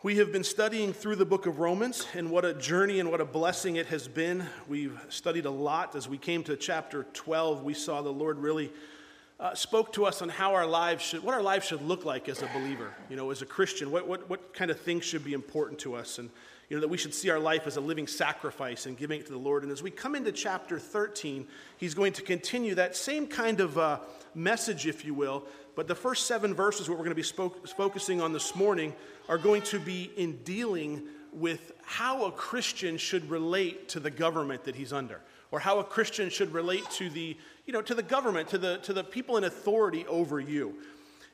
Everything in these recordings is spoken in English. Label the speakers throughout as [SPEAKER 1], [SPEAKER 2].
[SPEAKER 1] We have been studying through the book of Romans, and what a journey and what a blessing it has been. We've studied a lot. As we came to chapter 12, we saw the Lord really uh, spoke to us on how our lives should, what our lives should look like as a believer, you know, as a Christian. What, what, what kind of things should be important to us, and you know, that we should see our life as a living sacrifice and giving it to the Lord. And as we come into chapter 13, he's going to continue that same kind of uh, message, if you will. But the first seven verses, what we're going to be spoke, focusing on this morning, are going to be in dealing with how a Christian should relate to the government that he's under, or how a Christian should relate to the, you know, to the government, to the, to the people in authority over you.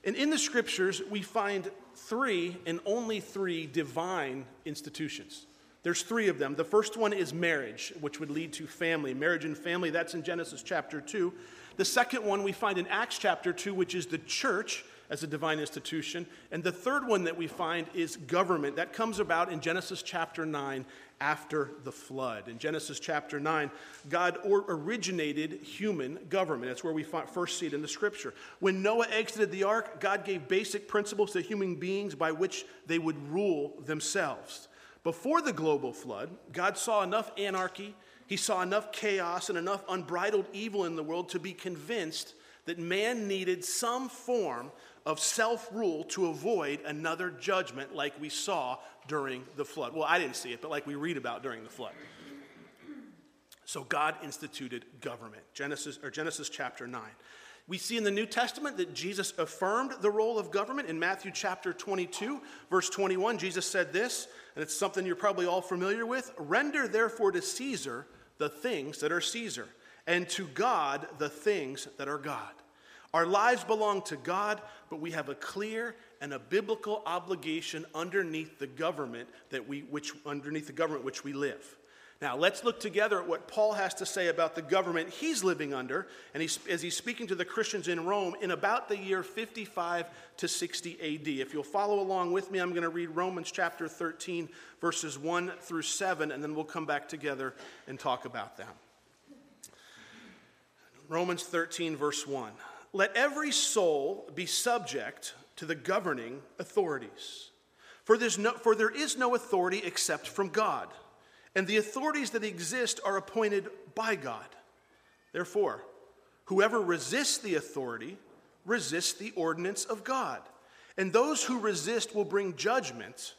[SPEAKER 1] And in the scriptures, we find three and only three divine institutions. There's three of them. The first one is marriage, which would lead to family. Marriage and family, that's in Genesis chapter 2. The second one we find in Acts chapter 2, which is the church as a divine institution. And the third one that we find is government. That comes about in Genesis chapter 9 after the flood. In Genesis chapter 9, God originated human government. That's where we first see it in the scripture. When Noah exited the ark, God gave basic principles to human beings by which they would rule themselves. Before the global flood, God saw enough anarchy, he saw enough chaos, and enough unbridled evil in the world to be convinced that man needed some form of self rule to avoid another judgment like we saw during the flood. Well, I didn't see it, but like we read about during the flood. So God instituted government. Genesis or Genesis chapter 9. We see in the New Testament that Jesus affirmed the role of government in Matthew chapter 22, verse 21. Jesus said this, and it's something you're probably all familiar with Render therefore to Caesar the things that are Caesar, and to God the things that are God. Our lives belong to God, but we have a clear and a biblical obligation underneath the government that we which underneath the government which we live. Now, let's look together at what Paul has to say about the government he's living under, and he's, as he's speaking to the Christians in Rome in about the year 55 to 60 AD. If you'll follow along with me, I'm going to read Romans chapter 13, verses 1 through 7, and then we'll come back together and talk about them. Romans 13, verse 1. Let every soul be subject to the governing authorities. For, there's no, for there is no authority except from God, and the authorities that exist are appointed by God. Therefore, whoever resists the authority resists the ordinance of God, and those who resist will bring judgment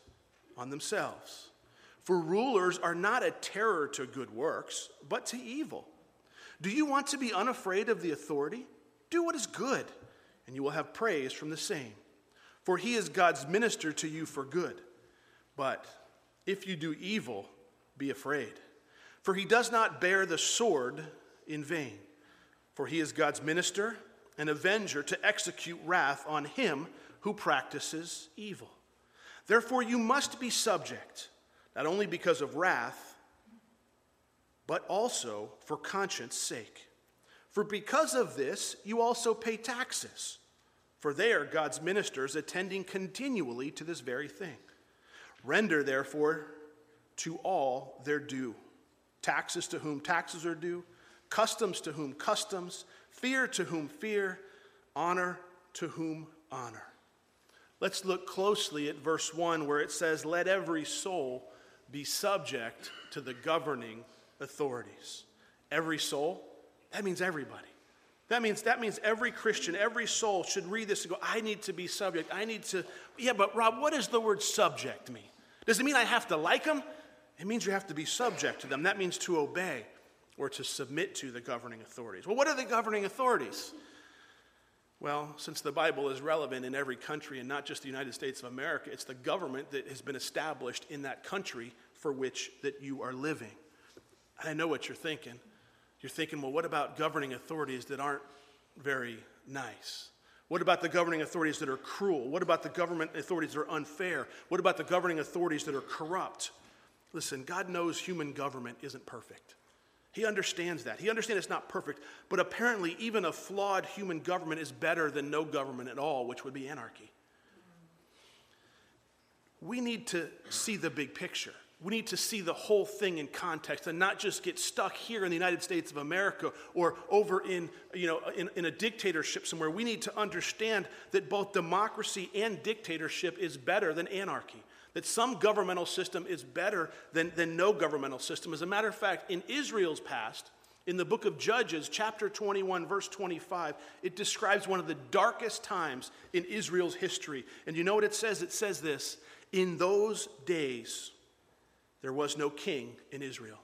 [SPEAKER 1] on themselves. For rulers are not a terror to good works, but to evil. Do you want to be unafraid of the authority? Do what is good, and you will have praise from the same. For he is God's minister to you for good. But if you do evil, be afraid. For he does not bear the sword in vain. For he is God's minister, an avenger to execute wrath on him who practices evil. Therefore, you must be subject, not only because of wrath, but also for conscience sake. For because of this, you also pay taxes, for they are God's ministers attending continually to this very thing. Render, therefore, to all their due taxes to whom taxes are due, customs to whom customs, fear to whom fear, honor to whom honor. Let's look closely at verse 1 where it says, Let every soul be subject to the governing authorities. Every soul, that means everybody. That means, that means every Christian, every soul should read this and go, I need to be subject. I need to. Yeah, but Rob, what does the word subject mean? Does it mean I have to like them? It means you have to be subject to them. That means to obey or to submit to the governing authorities. Well, what are the governing authorities? Well, since the Bible is relevant in every country and not just the United States of America, it's the government that has been established in that country for which that you are living. I know what you're thinking. You're thinking, well, what about governing authorities that aren't very nice? What about the governing authorities that are cruel? What about the government authorities that are unfair? What about the governing authorities that are corrupt? Listen, God knows human government isn't perfect. He understands that. He understands it's not perfect, but apparently, even a flawed human government is better than no government at all, which would be anarchy. We need to see the big picture we need to see the whole thing in context and not just get stuck here in the United States of America or over in, you know, in, in, a dictatorship somewhere. We need to understand that both democracy and dictatorship is better than anarchy. that some governmental system is better than, than no governmental system. As a matter of fact, in Israel's past, in the book of Judges, chapter 21, verse 25, it describes one of the darkest times in Israel's history. And you know what it says? It says this In those days, there was no king in Israel,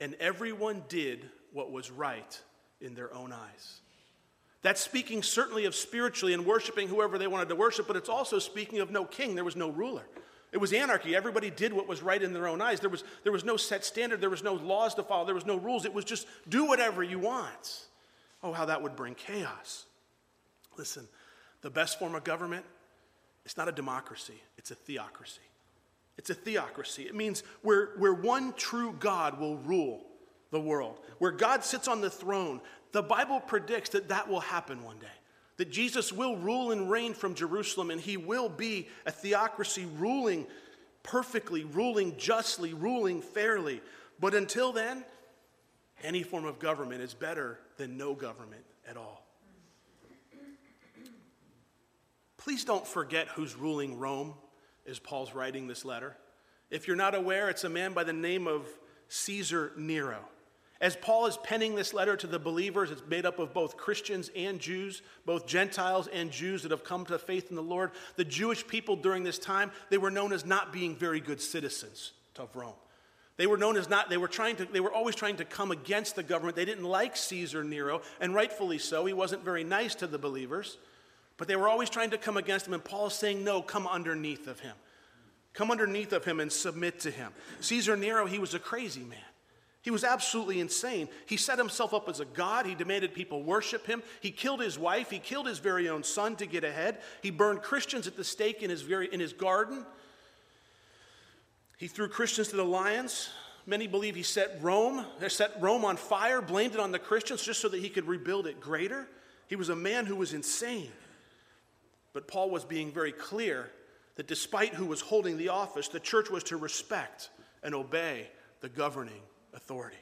[SPEAKER 1] and everyone did what was right in their own eyes. That's speaking certainly of spiritually and worshiping whoever they wanted to worship, but it's also speaking of no king. There was no ruler. It was anarchy. Everybody did what was right in their own eyes. There was, there was no set standard. There was no laws to follow. There was no rules. It was just do whatever you want. Oh, how that would bring chaos. Listen, the best form of government, it's not a democracy, it's a theocracy. It's a theocracy. It means where, where one true God will rule the world, where God sits on the throne. The Bible predicts that that will happen one day that Jesus will rule and reign from Jerusalem, and he will be a theocracy ruling perfectly, ruling justly, ruling fairly. But until then, any form of government is better than no government at all. Please don't forget who's ruling Rome as Paul's writing this letter. If you're not aware, it's a man by the name of Caesar Nero. As Paul is penning this letter to the believers, it's made up of both Christians and Jews, both Gentiles and Jews that have come to faith in the Lord. The Jewish people during this time, they were known as not being very good citizens of Rome. They were known as not, they were trying to, they were always trying to come against the government. They didn't like Caesar Nero, and rightfully so. He wasn't very nice to the believers, but they were always trying to come against him, and Paul is saying, no, come underneath of him. Come underneath of him and submit to him. Caesar Nero, he was a crazy man. He was absolutely insane. He set himself up as a god. He demanded people worship him. He killed his wife. He killed his very own son to get ahead. He burned Christians at the stake in his, very, in his garden. He threw Christians to the lions. Many believe he set Rome, set Rome on fire, blamed it on the Christians just so that he could rebuild it greater. He was a man who was insane. But Paul was being very clear that despite who was holding the office, the church was to respect and obey the governing authority.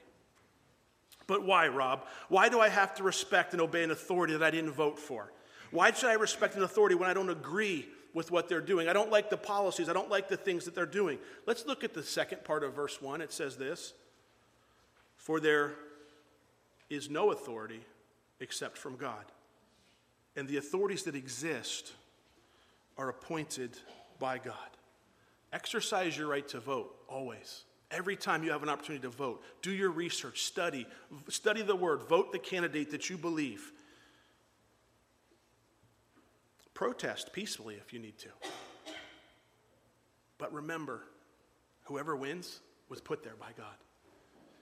[SPEAKER 1] But why, Rob? Why do I have to respect and obey an authority that I didn't vote for? Why should I respect an authority when I don't agree with what they're doing? I don't like the policies, I don't like the things that they're doing. Let's look at the second part of verse 1. It says this For there is no authority except from God, and the authorities that exist are appointed by God. Exercise your right to vote always. Every time you have an opportunity to vote, do your research, study, study the word, vote the candidate that you believe. Protest peacefully if you need to. But remember, whoever wins was put there by God.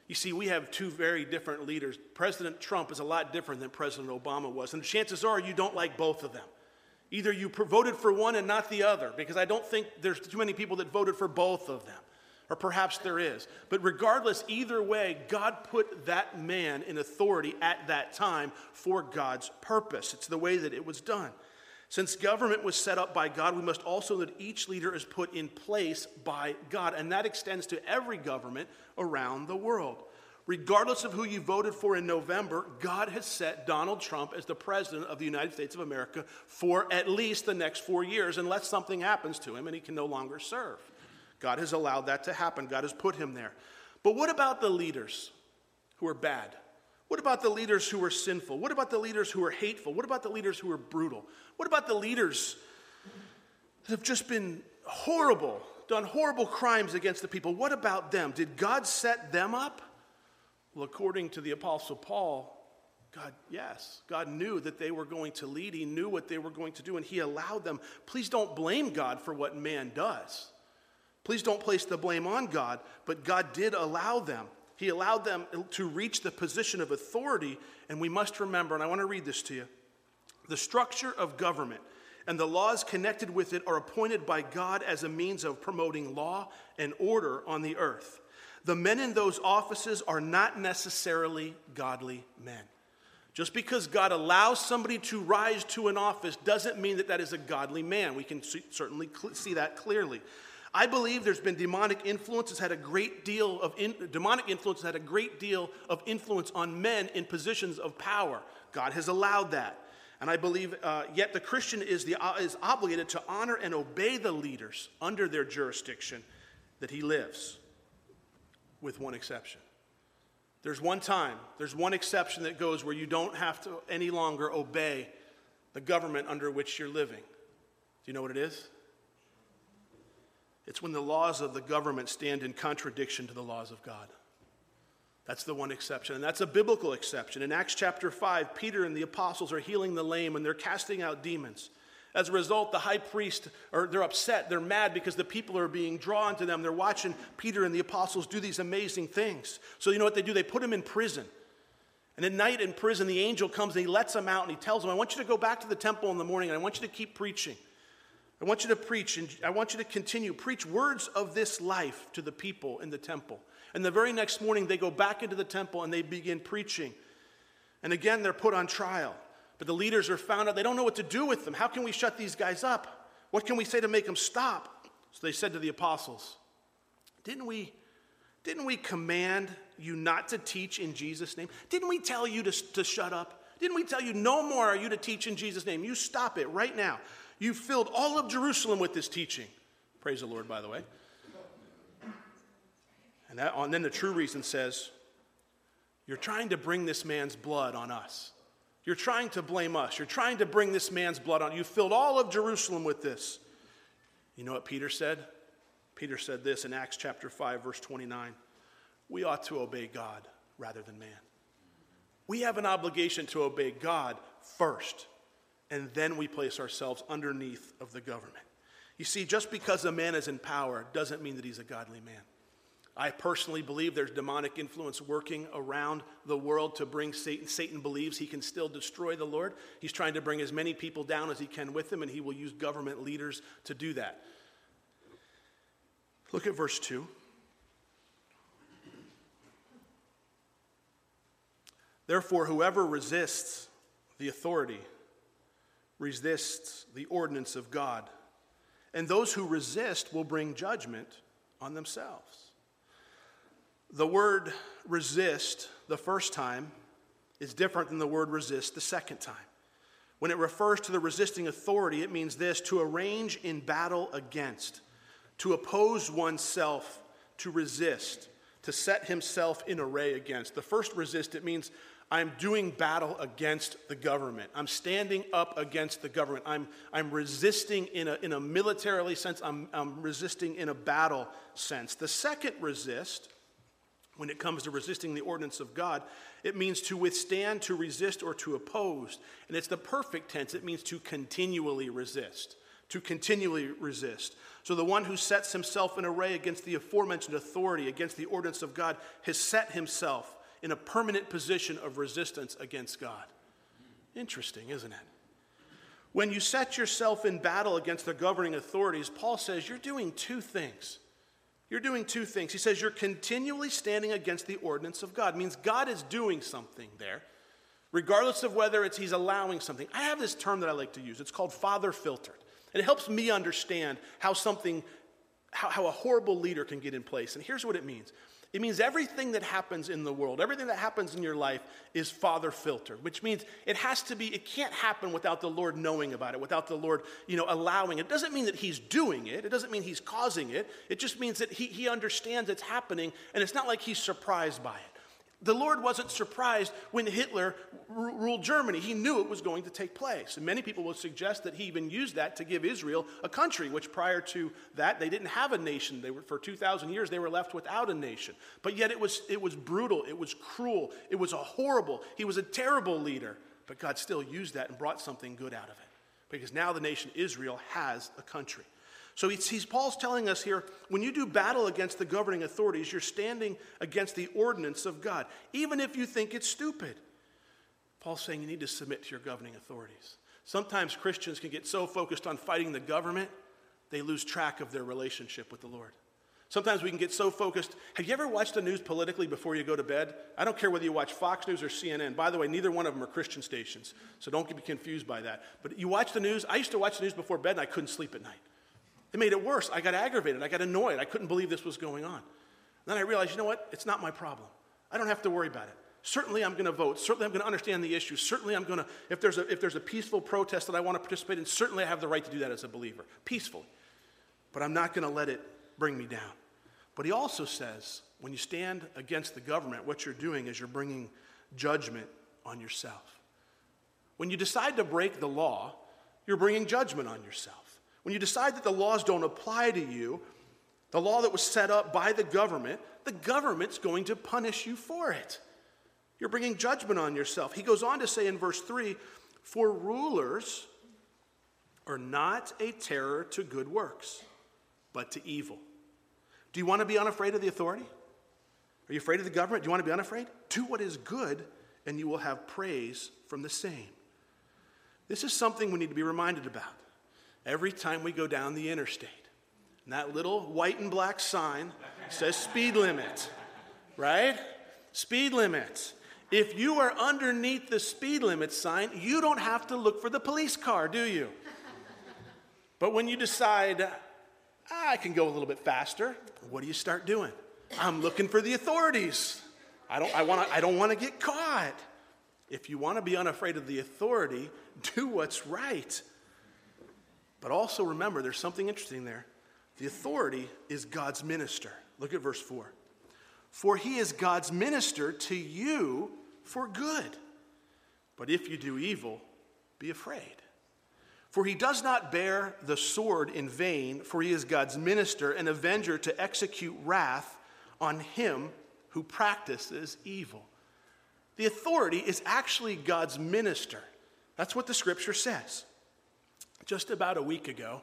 [SPEAKER 1] You see, we have two very different leaders. President Trump is a lot different than President Obama was, and chances are you don't like both of them. Either you voted for one and not the other, because I don't think there's too many people that voted for both of them. Or perhaps there is. But regardless, either way, God put that man in authority at that time for God's purpose. It's the way that it was done. Since government was set up by God, we must also that each leader is put in place by God. And that extends to every government around the world. Regardless of who you voted for in November, God has set Donald Trump as the president of the United States of America for at least the next four years, unless something happens to him and he can no longer serve. God has allowed that to happen, God has put him there. But what about the leaders who are bad? What about the leaders who are sinful? What about the leaders who are hateful? What about the leaders who are brutal? What about the leaders that have just been horrible, done horrible crimes against the people? What about them? Did God set them up? Well, according to the Apostle Paul, God, yes, God knew that they were going to lead. He knew what they were going to do, and He allowed them. Please don't blame God for what man does. Please don't place the blame on God, but God did allow them. He allowed them to reach the position of authority, and we must remember, and I want to read this to you the structure of government and the laws connected with it are appointed by God as a means of promoting law and order on the earth. The men in those offices are not necessarily godly men. Just because God allows somebody to rise to an office doesn't mean that that is a godly man. We can certainly see that clearly. I believe there's been demonic influence has had a great deal of in, demonic influence has had a great deal of influence on men in positions of power. God has allowed that. And I believe, uh, yet the Christian is, the, uh, is obligated to honor and obey the leaders under their jurisdiction that he lives, with one exception. There's one time, there's one exception that goes where you don't have to any longer obey the government under which you're living. Do you know what it is? It's when the laws of the government stand in contradiction to the laws of God. That's the one exception, and that's a biblical exception. In Acts chapter 5, Peter and the apostles are healing the lame and they're casting out demons. As a result, the high priest, or they're upset, they're mad because the people are being drawn to them. They're watching Peter and the apostles do these amazing things. So, you know what they do? They put him in prison. And at night in prison, the angel comes and he lets them out and he tells them, I want you to go back to the temple in the morning and I want you to keep preaching. I want you to preach and I want you to continue. Preach words of this life to the people in the temple. And the very next morning, they go back into the temple and they begin preaching. And again, they're put on trial. But the leaders are found out they don't know what to do with them. How can we shut these guys up? What can we say to make them stop? So they said to the apostles, Didn't we, didn't we command you not to teach in Jesus' name? Didn't we tell you to, to shut up? Didn't we tell you no more are you to teach in Jesus' name? You stop it right now. You filled all of Jerusalem with this teaching. Praise the Lord, by the way. And, that, and then the true reason says, You're trying to bring this man's blood on us. You're trying to blame us. You're trying to bring this man's blood on. You filled all of Jerusalem with this. You know what Peter said? Peter said this in Acts chapter 5, verse 29. We ought to obey God rather than man. We have an obligation to obey God first and then we place ourselves underneath of the government. You see, just because a man is in power doesn't mean that he's a godly man. I personally believe there's demonic influence working around the world to bring Satan. Satan believes he can still destroy the Lord. He's trying to bring as many people down as he can with him, and he will use government leaders to do that. Look at verse 2. Therefore, whoever resists the authority resists the ordinance of God. And those who resist will bring judgment on themselves. The word resist the first time is different than the word resist the second time. When it refers to the resisting authority, it means this to arrange in battle against, to oppose oneself, to resist, to set himself in array against. The first resist, it means I'm doing battle against the government. I'm standing up against the government. I'm, I'm resisting in a, in a militarily sense, I'm, I'm resisting in a battle sense. The second resist, when it comes to resisting the ordinance of God, it means to withstand, to resist, or to oppose. And it's the perfect tense, it means to continually resist. To continually resist. So the one who sets himself in array against the aforementioned authority, against the ordinance of God, has set himself in a permanent position of resistance against God. Interesting, isn't it? When you set yourself in battle against the governing authorities, Paul says you're doing two things. You're doing two things. He says you're continually standing against the ordinance of God. It means God is doing something there, regardless of whether it's he's allowing something. I have this term that I like to use. It's called father filtered. And it helps me understand how something, how, how a horrible leader can get in place. And here's what it means it means everything that happens in the world, everything that happens in your life is father filtered, which means it has to be, it can't happen without the Lord knowing about it, without the Lord, you know, allowing it. It doesn't mean that he's doing it. It doesn't mean he's causing it. It just means that he, he understands it's happening and it's not like he's surprised by it. The Lord wasn't surprised when Hitler r- ruled Germany. He knew it was going to take place. And many people will suggest that he even used that to give Israel a country, which prior to that, they didn't have a nation. They were, for 2,000 years, they were left without a nation. But yet it was, it was brutal, it was cruel, it was a horrible, he was a terrible leader. But God still used that and brought something good out of it. Because now the nation Israel has a country. So he's, he's, Paul's telling us here when you do battle against the governing authorities, you're standing against the ordinance of God, even if you think it's stupid. Paul's saying you need to submit to your governing authorities. Sometimes Christians can get so focused on fighting the government, they lose track of their relationship with the Lord. Sometimes we can get so focused. Have you ever watched the news politically before you go to bed? I don't care whether you watch Fox News or CNN. By the way, neither one of them are Christian stations, so don't be confused by that. But you watch the news. I used to watch the news before bed and I couldn't sleep at night. It made it worse. I got aggravated. I got annoyed. I couldn't believe this was going on. then I realized, you know what? It's not my problem. I don't have to worry about it. Certainly, I'm going to vote. Certainly, I'm going to understand the issue. Certainly, I'm going to, if there's, a, if there's a peaceful protest that I want to participate in, certainly I have the right to do that as a believer, peacefully. But I'm not going to let it bring me down. But he also says, when you stand against the government, what you're doing is you're bringing judgment on yourself. When you decide to break the law, you're bringing judgment on yourself. When you decide that the laws don't apply to you, the law that was set up by the government, the government's going to punish you for it. You're bringing judgment on yourself. He goes on to say in verse 3 For rulers are not a terror to good works, but to evil. Do you want to be unafraid of the authority? Are you afraid of the government? Do you want to be unafraid? Do what is good, and you will have praise from the same. This is something we need to be reminded about every time we go down the interstate. And that little white and black sign says speed limit, right? Speed limit. If you are underneath the speed limit sign, you don't have to look for the police car, do you? But when you decide, ah, I can go a little bit faster, what do you start doing? I'm looking for the authorities. I don't, I wanna, I don't want to get caught. If you want to be unafraid of the authority, do what's right. But also remember, there's something interesting there. The authority is God's minister. Look at verse 4. For he is God's minister to you for good. But if you do evil, be afraid. For he does not bear the sword in vain, for he is God's minister and avenger to execute wrath on him who practices evil. The authority is actually God's minister. That's what the scripture says. Just about a week ago,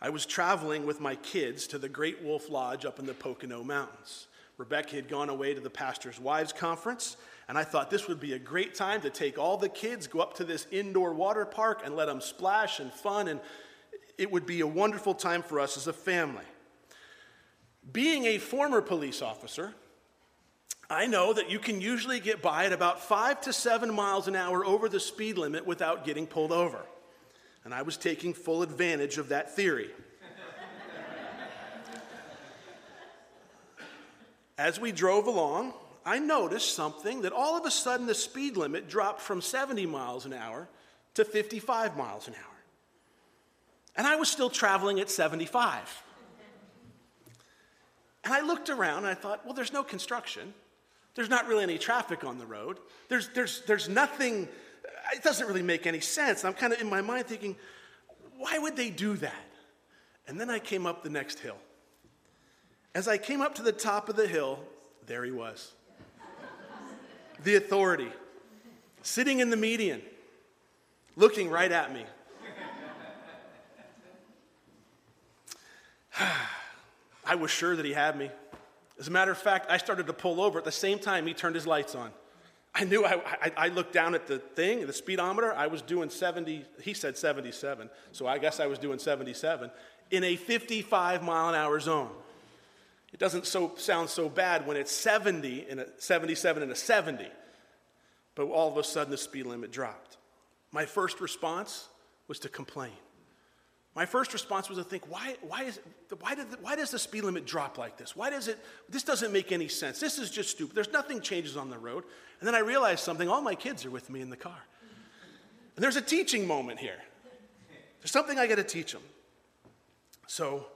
[SPEAKER 1] I was traveling with my kids to the Great Wolf Lodge up in the Pocono Mountains. Rebecca had gone away to the pastor's wives conference, and I thought this would be a great time to take all the kids, go up to this indoor water park, and let them splash and fun, and it would be a wonderful time for us as a family. Being a former police officer, I know that you can usually get by at about five to seven miles an hour over the speed limit without getting pulled over. And I was taking full advantage of that theory. As we drove along, I noticed something that all of a sudden the speed limit dropped from 70 miles an hour to 55 miles an hour. And I was still traveling at 75. And I looked around and I thought, well, there's no construction. There's not really any traffic on the road. There's, there's, there's nothing, it doesn't really make any sense. I'm kind of in my mind thinking, why would they do that? And then I came up the next hill. As I came up to the top of the hill, there he was. the authority, sitting in the median, looking right at me. I was sure that he had me. As a matter of fact, I started to pull over at the same time he turned his lights on. I knew I, I, I, looked down at the thing, the speedometer. I was doing 70, he said 77, so I guess I was doing 77 in a 55 mile an hour zone. It doesn't so, sound so bad when it's 70 and a 77 and a 70, but all of a sudden the speed limit dropped. My first response was to complain. My first response was to think, why, why, is, why, did, why does the speed limit drop like this? Why does it, this doesn't make any sense. This is just stupid. There's nothing changes on the road. And then I realized something. All my kids are with me in the car. And there's a teaching moment here. There's something I got to teach them. So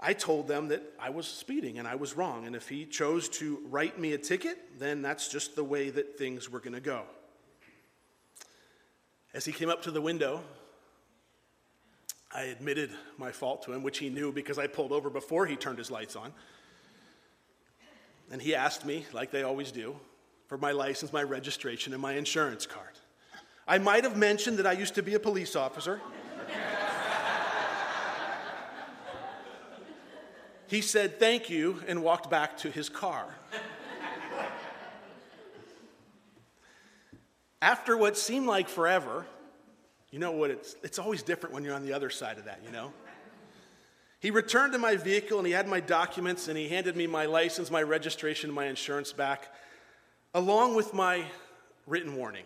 [SPEAKER 1] I told them that I was speeding and I was wrong. And if he chose to write me a ticket, then that's just the way that things were going to go. As he came up to the window, I admitted my fault to him, which he knew because I pulled over before he turned his lights on. And he asked me, like they always do, for my license, my registration, and my insurance card. I might have mentioned that I used to be a police officer. he said thank you and walked back to his car. After what seemed like forever, you know what? It's, it's always different when you're on the other side of that, you know? He returned to my vehicle and he had my documents and he handed me my license, my registration, my insurance back, along with my written warning,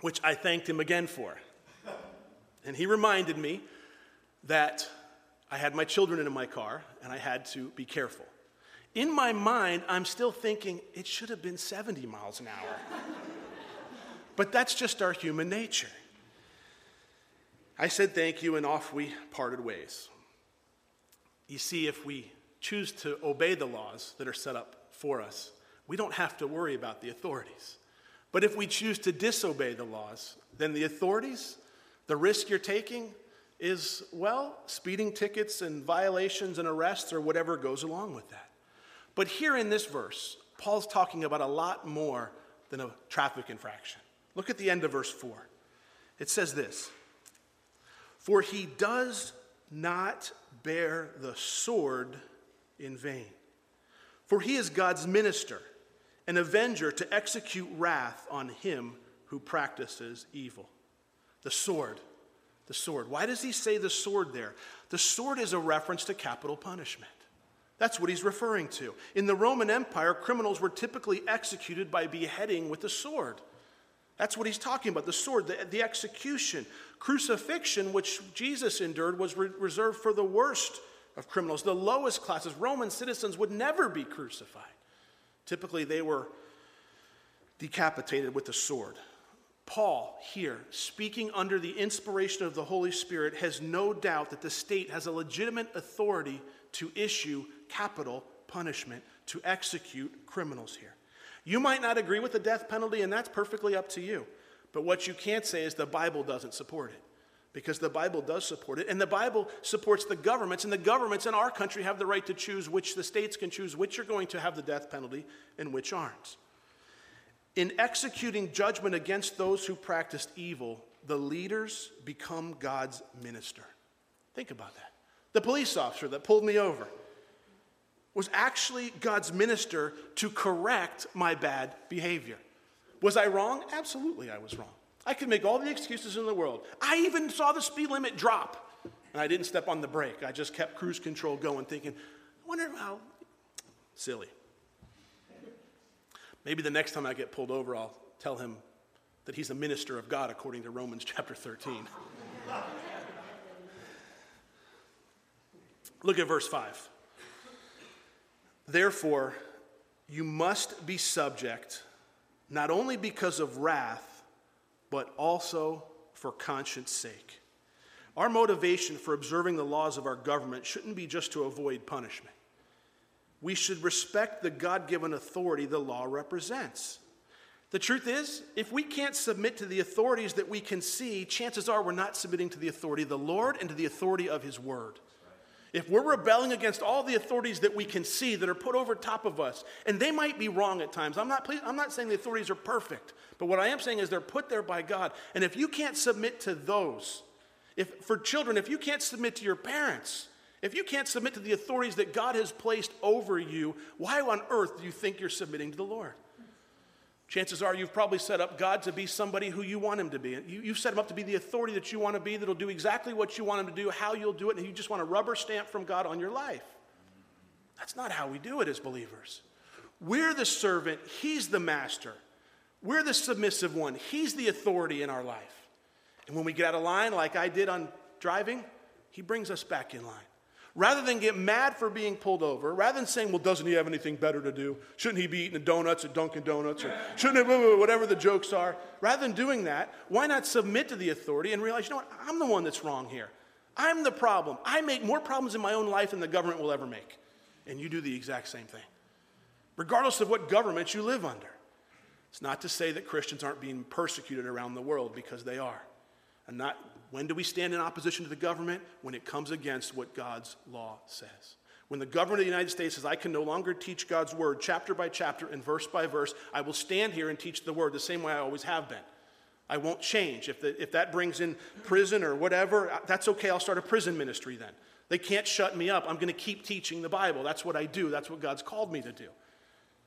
[SPEAKER 1] which I thanked him again for. And he reminded me that I had my children in my car and I had to be careful. In my mind, I'm still thinking it should have been 70 miles an hour. but that's just our human nature. I said thank you, and off we parted ways. You see, if we choose to obey the laws that are set up for us, we don't have to worry about the authorities. But if we choose to disobey the laws, then the authorities, the risk you're taking is, well, speeding tickets and violations and arrests or whatever goes along with that. But here in this verse, Paul's talking about a lot more than a traffic infraction. Look at the end of verse 4. It says this For he does not bear the sword in vain, for he is God's minister, an avenger to execute wrath on him who practices evil. The sword. The sword. Why does he say the sword there? The sword is a reference to capital punishment. That's what he's referring to. In the Roman Empire, criminals were typically executed by beheading with a sword. That's what he's talking about the sword, the, the execution. Crucifixion, which Jesus endured, was re- reserved for the worst of criminals, the lowest classes. Roman citizens would never be crucified. Typically, they were decapitated with a sword. Paul, here, speaking under the inspiration of the Holy Spirit, has no doubt that the state has a legitimate authority to issue capital punishment, to execute criminals here. You might not agree with the death penalty, and that's perfectly up to you. But what you can't say is the Bible doesn't support it. Because the Bible does support it, and the Bible supports the governments, and the governments in our country have the right to choose which the states can choose which are going to have the death penalty and which aren't. In executing judgment against those who practiced evil, the leaders become God's minister. Think about that. The police officer that pulled me over was actually God's minister to correct my bad behavior. Was I wrong? Absolutely, I was wrong. I could make all the excuses in the world. I even saw the speed limit drop, and I didn't step on the brake. I just kept cruise control going, thinking, I wonder how silly. Maybe the next time I get pulled over, I'll tell him that he's a minister of God according to Romans chapter 13. Look at verse 5. Therefore, you must be subject, not only because of wrath, but also for conscience sake. Our motivation for observing the laws of our government shouldn't be just to avoid punishment we should respect the God given authority the law represents. The truth is, if we can't submit to the authorities that we can see, chances are we're not submitting to the authority of the Lord and to the authority of His Word. If we're rebelling against all the authorities that we can see that are put over top of us, and they might be wrong at times, I'm not, I'm not saying the authorities are perfect, but what I am saying is they're put there by God. And if you can't submit to those, if for children, if you can't submit to your parents, if you can't submit to the authorities that God has placed over you, why on earth do you think you're submitting to the Lord? Chances are you've probably set up God to be somebody who you want him to be. You, have set him up to be the authority that you want to be, that'll do exactly what you want him to do, how you'll do it, and you just want a rubber stamp from God on your life. That's not how we do it as believers. We're the servant, he's the master. We're the submissive one, he's the authority in our life. And when we get out of line, like I did on driving, he brings us back in line. Rather than get mad for being pulled over, rather than saying, well, doesn't he have anything better to do? Shouldn't he be eating donuts at Dunkin' Donuts? Or shouldn't he, whatever the jokes are? Rather than doing that, why not submit to the authority and realize, you know what, I'm the one that's wrong here. I'm the problem. I make more problems in my own life than the government will ever make. And you do the exact same thing, regardless of what government you live under. It's not to say that Christians aren't being persecuted around the world because they are. And not when do we stand in opposition to the government? When it comes against what God's law says. When the government of the United States says, I can no longer teach God's word chapter by chapter and verse by verse, I will stand here and teach the word the same way I always have been. I won't change. If, the, if that brings in prison or whatever, uh, that's okay. I'll start a prison ministry then. They can't shut me up. I'm going to keep teaching the Bible. That's what I do, that's what God's called me to do.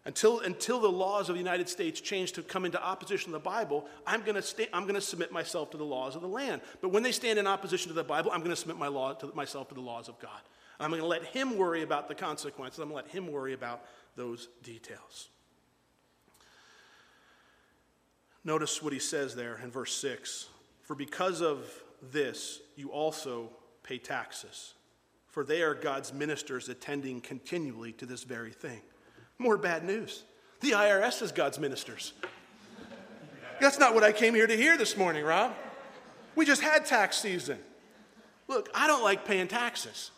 [SPEAKER 1] Until, until the laws of the United States change to come into opposition to the Bible, I'm going going to submit myself to the laws of the land. But when they stand in opposition to the Bible, I'm going to submit my law to myself to the laws of God. I'm going to let Him worry about the consequences. I'm going to let Him worry about those details. Notice what he says there in verse 6 For because of this, you also pay taxes for they are God's ministers attending continually to this very thing. More bad news. The IRS is God's ministers. That's not what I came here to hear this morning, Rob. We just had tax season. Look, I don't like paying taxes.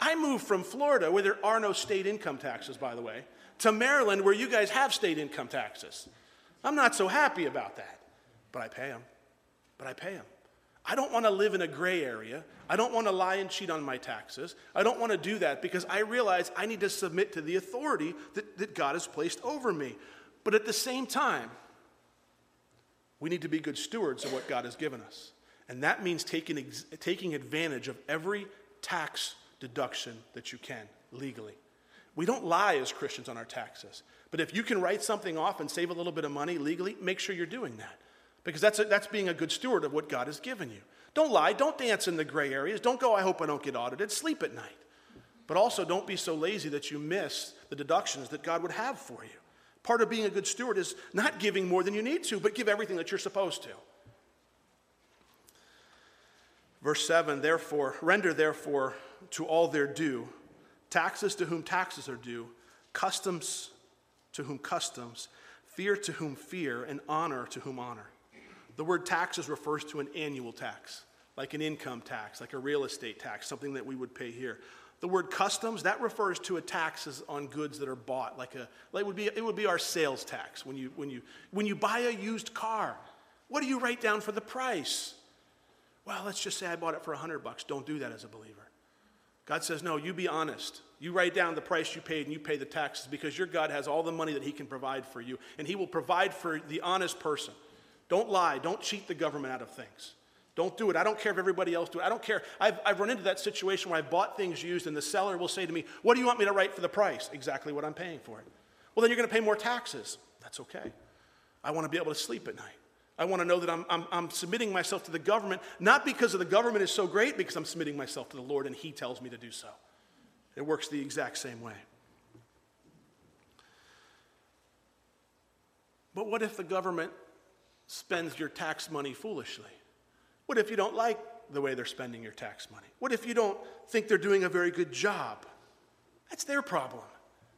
[SPEAKER 1] I moved from Florida, where there are no state income taxes, by the way, to Maryland, where you guys have state income taxes. I'm not so happy about that, but I pay them. But I pay them. I don't want to live in a gray area. I don't want to lie and cheat on my taxes. I don't want to do that because I realize I need to submit to the authority that, that God has placed over me. But at the same time, we need to be good stewards of what God has given us. And that means taking, taking advantage of every tax deduction that you can legally. We don't lie as Christians on our taxes. But if you can write something off and save a little bit of money legally, make sure you're doing that. Because that's, a, that's being a good steward of what God has given you. Don't lie. Don't dance in the gray areas. Don't go, I hope I don't get audited. Sleep at night. But also, don't be so lazy that you miss the deductions that God would have for you. Part of being a good steward is not giving more than you need to, but give everything that you're supposed to. Verse 7 Therefore, render therefore to all their due, taxes to whom taxes are due, customs to whom customs, fear to whom fear, and honor to whom honor. The word taxes refers to an annual tax, like an income tax, like a real estate tax, something that we would pay here. The word customs, that refers to a taxes on goods that are bought, like a like it would be it would be our sales tax. When you when you when you buy a used car, what do you write down for the price? Well, let's just say I bought it for 100 bucks. Don't do that as a believer. God says, no, you be honest. You write down the price you paid and you pay the taxes because your God has all the money that He can provide for you, and He will provide for the honest person. Don't lie. Don't cheat the government out of things. Don't do it. I don't care if everybody else do it. I don't care. I've, I've run into that situation where I bought things used, and the seller will say to me, What do you want me to write for the price? Exactly what I'm paying for it. Well, then you're going to pay more taxes. That's okay. I want to be able to sleep at night. I want to know that I'm, I'm, I'm, submitting myself to the government, not because of the government is so great, because I'm submitting myself to the Lord and He tells me to do so. It works the exact same way. But what if the government spends your tax money foolishly? What if you don't like the way they're spending your tax money? What if you don't think they're doing a very good job? That's their problem.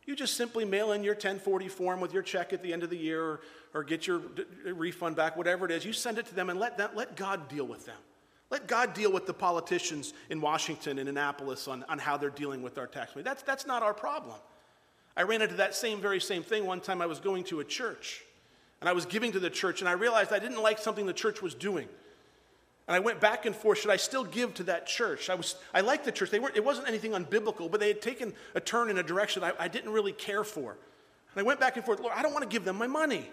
[SPEAKER 1] You just simply mail in your 1040 form with your check at the end of the year or, or get your d- refund back, whatever it is. You send it to them and let, that, let God deal with them. Let God deal with the politicians in Washington and Annapolis on, on how they're dealing with our tax money. That's, that's not our problem. I ran into that same, very same thing one time I was going to a church and I was giving to the church and I realized I didn't like something the church was doing. And I went back and forth. Should I still give to that church? I, was, I liked the church. They weren't, it wasn't anything unbiblical, but they had taken a turn in a direction I, I didn't really care for. And I went back and forth, Lord, I don't want to give them my money.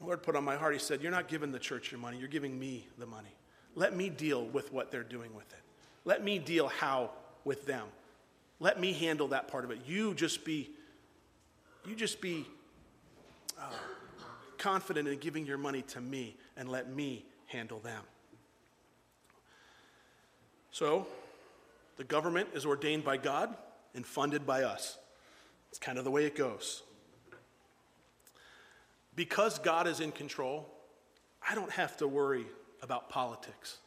[SPEAKER 1] The Lord put on my heart, He said, You're not giving the church your money, you're giving me the money. Let me deal with what they're doing with it. Let me deal how with them. Let me handle that part of it. You just be, you just be uh, confident in giving your money to me and let me handle them. So, the government is ordained by God and funded by us. It's kind of the way it goes. Because God is in control, I don't have to worry about politics.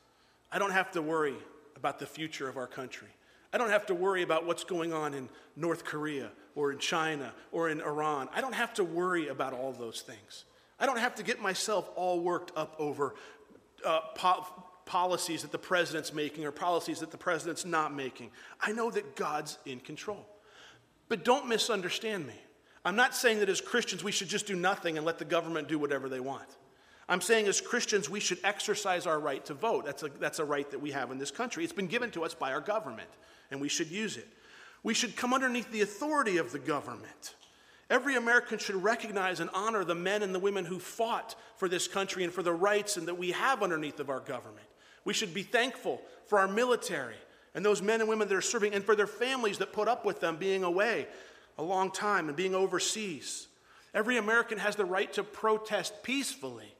[SPEAKER 1] I don't have to worry about the future of our country. I don't have to worry about what's going on in North Korea or in China or in Iran. I don't have to worry about all those things. I don't have to get myself all worked up over uh, po- policies that the president's making or policies that the president's not making. I know that God's in control. But don't misunderstand me. I'm not saying that as Christians we should just do nothing and let the government do whatever they want. I'm saying as Christians we should exercise our right to vote. That's a, that's a right that we have in this country. It's been given to us by our government, and we should use it. We should come underneath the authority of the government. Every American should recognize and honor the men and the women who fought for this country and for the rights and that we have underneath of our government. We should be thankful for our military and those men and women that are serving and for their families that put up with them being away a long time and being overseas. Every American has the right to protest peacefully.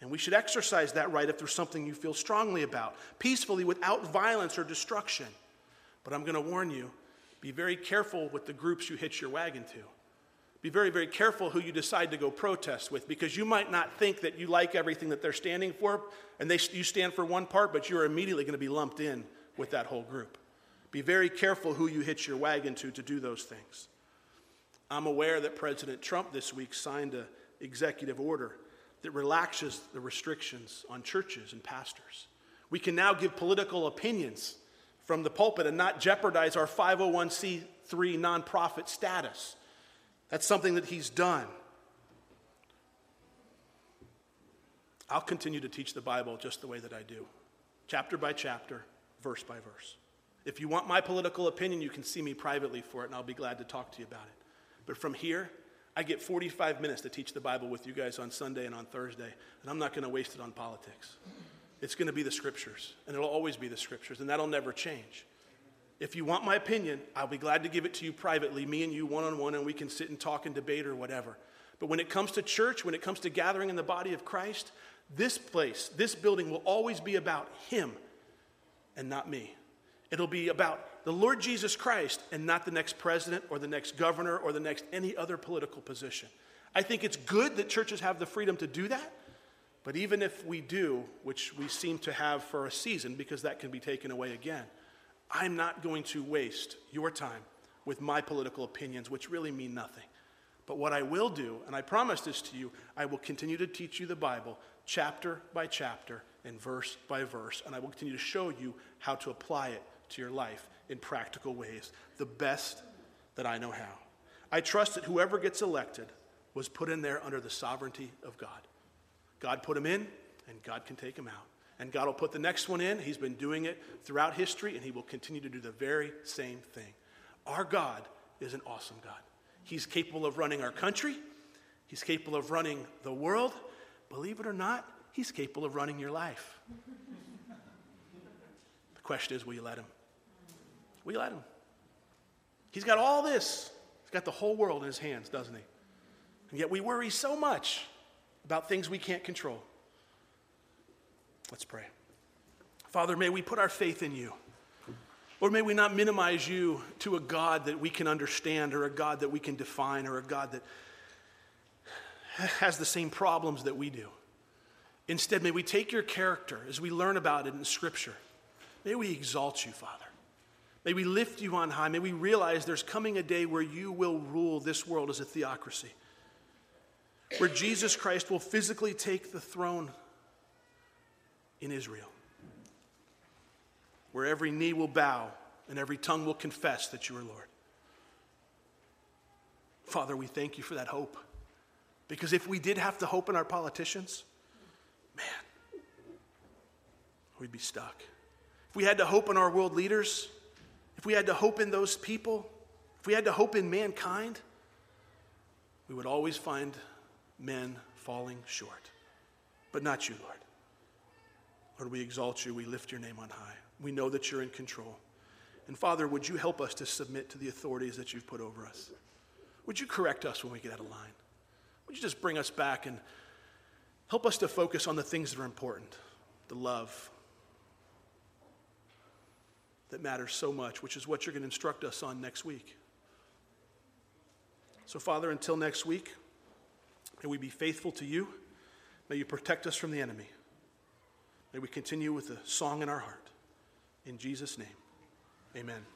[SPEAKER 1] And we should exercise that right if there's something you feel strongly about, peacefully without violence or destruction. But I'm going to warn you be very careful with the groups you hitch your wagon to. Be very, very careful who you decide to go protest with because you might not think that you like everything that they're standing for and they, you stand for one part, but you're immediately going to be lumped in with that whole group. Be very careful who you hitch your wagon to to do those things. I'm aware that President Trump this week signed an executive order that relaxes the restrictions on churches and pastors. We can now give political opinions from the pulpit and not jeopardize our 501c3 nonprofit status. That's something that he's done. I'll continue to teach the Bible just the way that I do, chapter by chapter, verse by verse. If you want my political opinion, you can see me privately for it, and I'll be glad to talk to you about it. But from here, I get 45 minutes to teach the Bible with you guys on Sunday and on Thursday, and I'm not going to waste it on politics. It's going to be the scriptures, and it'll always be the scriptures, and that'll never change. If you want my opinion, I'll be glad to give it to you privately, me and you one on one, and we can sit and talk and debate or whatever. But when it comes to church, when it comes to gathering in the body of Christ, this place, this building will always be about Him and not me. It'll be about the Lord Jesus Christ and not the next president or the next governor or the next any other political position. I think it's good that churches have the freedom to do that. But even if we do, which we seem to have for a season because that can be taken away again, I'm not going to waste your time with my political opinions, which really mean nothing. But what I will do, and I promise this to you, I will continue to teach you the Bible chapter by chapter and verse by verse, and I will continue to show you how to apply it to your life in practical ways, the best that I know how. I trust that whoever gets elected was put in there under the sovereignty of God. God put him in, and God can take him out. And God will put the next one in. He's been doing it throughout history, and He will continue to do the very same thing. Our God is an awesome God. He's capable of running our country, He's capable of running the world. Believe it or not, He's capable of running your life. the question is will you let Him? Will you let Him? He's got all this, He's got the whole world in His hands, doesn't He? And yet we worry so much about things we can't control. Let's pray. Father, may we put our faith in you. Or may we not minimize you to a God that we can understand, or a God that we can define, or a God that has the same problems that we do. Instead, may we take your character as we learn about it in Scripture. May we exalt you, Father. May we lift you on high. May we realize there's coming a day where you will rule this world as a theocracy, where Jesus Christ will physically take the throne in Israel, where every knee will bow and every tongue will confess that you are Lord. Father, we thank you for that hope. Because if we did have to hope in our politicians, man, we'd be stuck. If we had to hope in our world leaders, if we had to hope in those people, if we had to hope in mankind, we would always find men falling short. But not you, Lord. Lord, we exalt you. We lift your name on high. We know that you're in control. And Father, would you help us to submit to the authorities that you've put over us? Would you correct us when we get out of line? Would you just bring us back and help us to focus on the things that are important, the love that matters so much, which is what you're going to instruct us on next week. So, Father, until next week, may we be faithful to you. May you protect us from the enemy. May we continue with the song in our heart. In Jesus' name, amen.